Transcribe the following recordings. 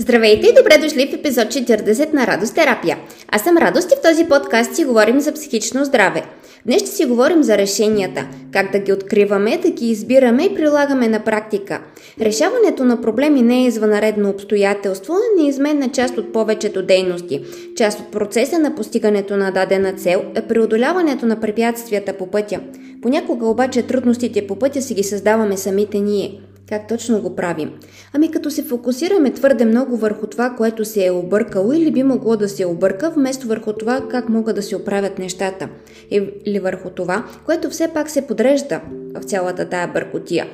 Здравейте и добре дошли в епизод 40 на Радост терапия. Аз съм Радост и в този подкаст си говорим за психично здраве. Днес ще си говорим за решенията, как да ги откриваме, да ги избираме и прилагаме на практика. Решаването на проблеми не е извънредно обстоятелство, а неизменна част от повечето дейности. Част от процеса на постигането на дадена цел е преодоляването на препятствията по пътя. Понякога обаче трудностите по пътя си ги създаваме самите ние. Как точно го правим? Ами като се фокусираме твърде много върху това, което се е объркало или би могло да се обърка, вместо върху това как могат да се оправят нещата. Или върху това, което все пак се подрежда в цялата тая бъркотия.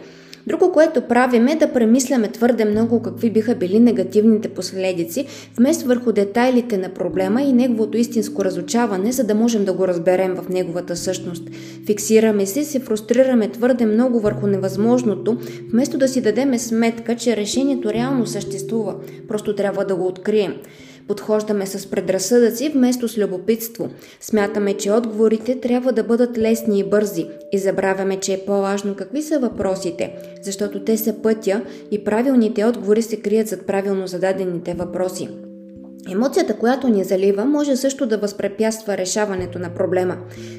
Друго, което правим е да премисляме твърде много какви биха били негативните последици, вместо върху детайлите на проблема и неговото истинско разучаване, за да можем да го разберем в неговата същност. Фиксираме се, се фрустрираме твърде много върху невъзможното, вместо да си дадеме сметка, че решението реално съществува. Просто трябва да го открием. Подхождаме с предразсъдъци вместо с любопитство. Смятаме, че отговорите трябва да бъдат лесни и бързи и забравяме, че е по-важно какви са въпросите, защото те са пътя и правилните отговори се крият зад правилно зададените въпроси. Емоцията, която ни залива, може също да възпрепятства решаването на проблема.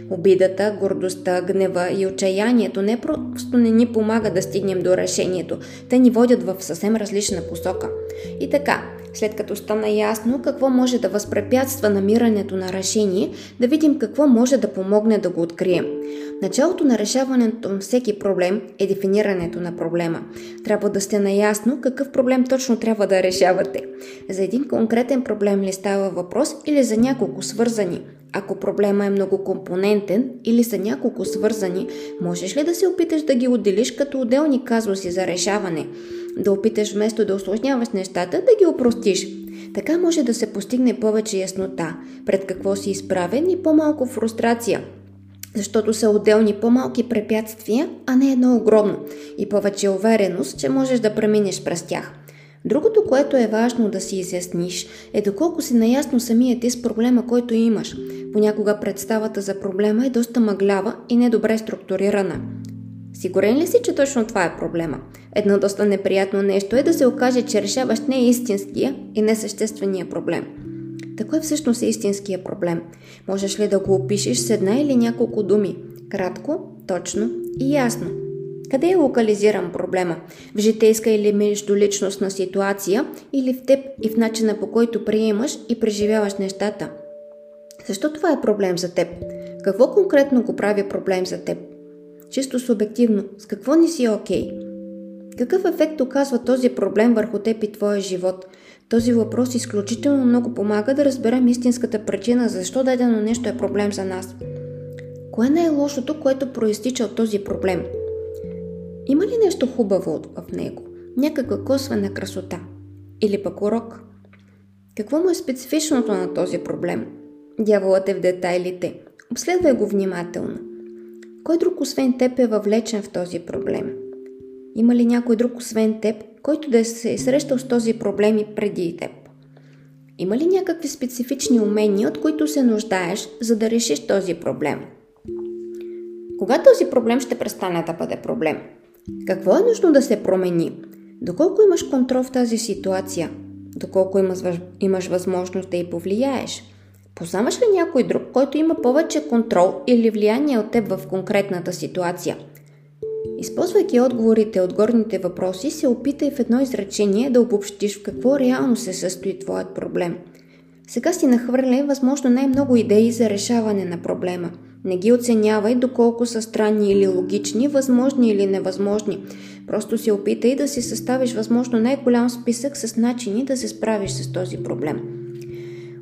Обидата, гордостта, гнева и отчаянието не просто не ни помага да стигнем до решението, те ни водят в съвсем различна посока. И така, след като стана ясно какво може да възпрепятства намирането на решение, да видим какво може да помогне да го открием. Началото на решаването на всеки проблем е дефинирането на проблема. Трябва да сте наясно какъв проблем точно трябва да решавате. За един конкретен проблем ли става въпрос или за няколко свързани? Ако проблема е многокомпонентен или са няколко свързани, можеш ли да се опиташ да ги отделиш като отделни казуси за решаване? Да опиташ вместо да осложняваш нещата, да ги опростиш. Така може да се постигне повече яснота, пред какво си изправен и по-малко фрустрация, защото са отделни по-малки препятствия, а не едно огромно и повече увереност, че можеш да преминеш през тях. Другото, което е важно да си изясниш, е доколко си наясно самият ти с проблема, който имаш. Понякога представата за проблема е доста мъглява и недобре структурирана. Сигурен ли си, че точно това е проблема? Едно доста неприятно нещо е да се окаже, че решаваш не истинския и несъществения проблем. Такой всъщност е истинския проблем. Можеш ли да го опишеш с една или няколко думи? Кратко, точно и ясно. Къде е локализиран проблема? В житейска или междуличностна ситуация или в теб и в начина по който приемаш и преживяваш нещата? Защо това е проблем за теб? Какво конкретно го прави проблем за теб? Чисто субективно, с какво не си окей? Какъв ефект оказва този проблем върху теб и твоя живот? Този въпрос изключително много помага да разберем истинската причина, защо дадено нещо е проблем за нас. Кое не е лошото, което проистича от този проблем? Има ли нещо хубаво в него? Някаква косвена красота? Или пък урок? Какво му е специфичното на този проблем? Дяволът е в детайлите. Обследвай го внимателно. Кой друг освен теб е въвлечен в този проблем? Има ли някой друг освен теб, който да се е срещал с този проблем и преди теб? Има ли някакви специфични умения, от които се нуждаеш, за да решиш този проблем? Кога този проблем ще престане да бъде проблем? Какво е нужно да се промени? Доколко имаш контрол в тази ситуация? Доколко имаш, имаш възможност да й повлияеш? Познаваш ли някой друг, който има повече контрол или влияние от теб в конкретната ситуация? Използвайки отговорите от горните въпроси, се опитай в едно изречение да обобщиш в какво реално се състои твоят проблем. Сега си нахвърляй възможно най-много идеи за решаване на проблема. Не ги оценявай доколко са странни или логични, възможни или невъзможни. Просто се опитай да си съставиш възможно най-голям списък с начини да се справиш с този проблем.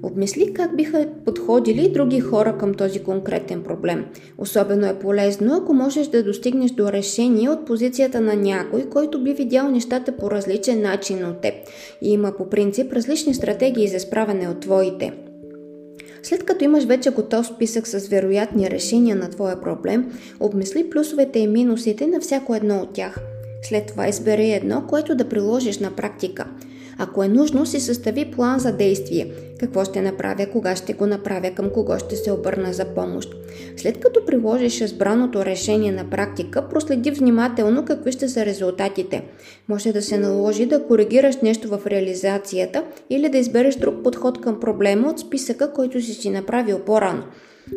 Обмисли как биха подходили други хора към този конкретен проблем. Особено е полезно, ако можеш да достигнеш до решение от позицията на някой, който би видял нещата по различен начин от теб и има по принцип различни стратегии за справяне от твоите. След като имаш вече готов списък с вероятни решения на твоя проблем, обмисли плюсовете и минусите на всяко едно от тях. След това избери едно, което да приложиш на практика – Ако е нужно, си състави план за действие. Какво ще направя, кога ще го направя, към кого ще се обърна за помощ. След като приложиш избраното решение на практика, проследи внимателно какви ще са резултатите. Може да се наложи да коригираш нещо в реализацията или да избереш друг подход към проблема от списъка, който си си направил по-рано.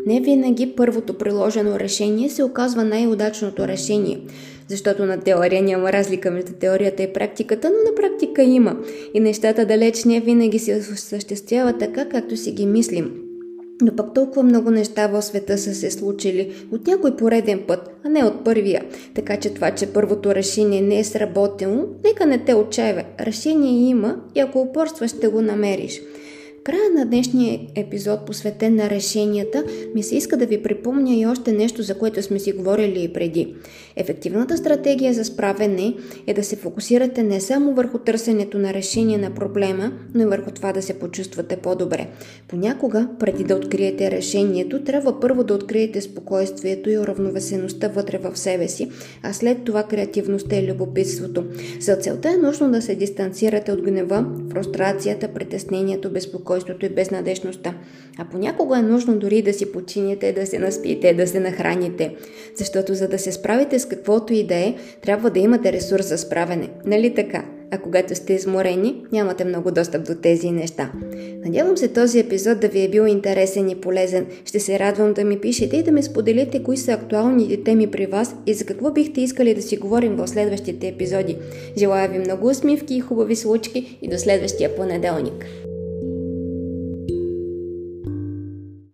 Не винаги първото приложено решение се оказва най-удачното решение, защото на теория няма разлика между теорията и практиката, но на практика има и нещата далеч не винаги се осъществяват така, както си ги мислим. Но пък толкова много неща в света са се случили от някой пореден път, а не от първия. Така че това, че първото решение не е сработено, нека не те отчаива. Решение има и ако упорстваш, ще го намериш края на днешния епизод, посветен на решенията, ми се иска да ви припомня и още нещо, за което сме си говорили и преди. Ефективната стратегия за справене е да се фокусирате не само върху търсенето на решение на проблема, но и върху това да се почувствате по-добре. Понякога, преди да откриете решението, трябва първо да откриете спокойствието и уравновесеността вътре в себе си, а след това креативността и любопитството. За целта е нужно да се дистанцирате от гнева, фрустрацията, притеснението, безпокойството безпокойството и безнадежността. А понякога е нужно дори да си почините, да се наспите, да се нахраните. Защото за да се справите с каквото и да е, трябва да имате ресурс за справене. Нали така? а когато сте изморени, нямате много достъп до тези неща. Надявам се този епизод да ви е бил интересен и полезен. Ще се радвам да ми пишете и да ми споделите кои са актуалните теми при вас и за какво бихте искали да си говорим в следващите епизоди. Желая ви много усмивки и хубави случки и до следващия понеделник.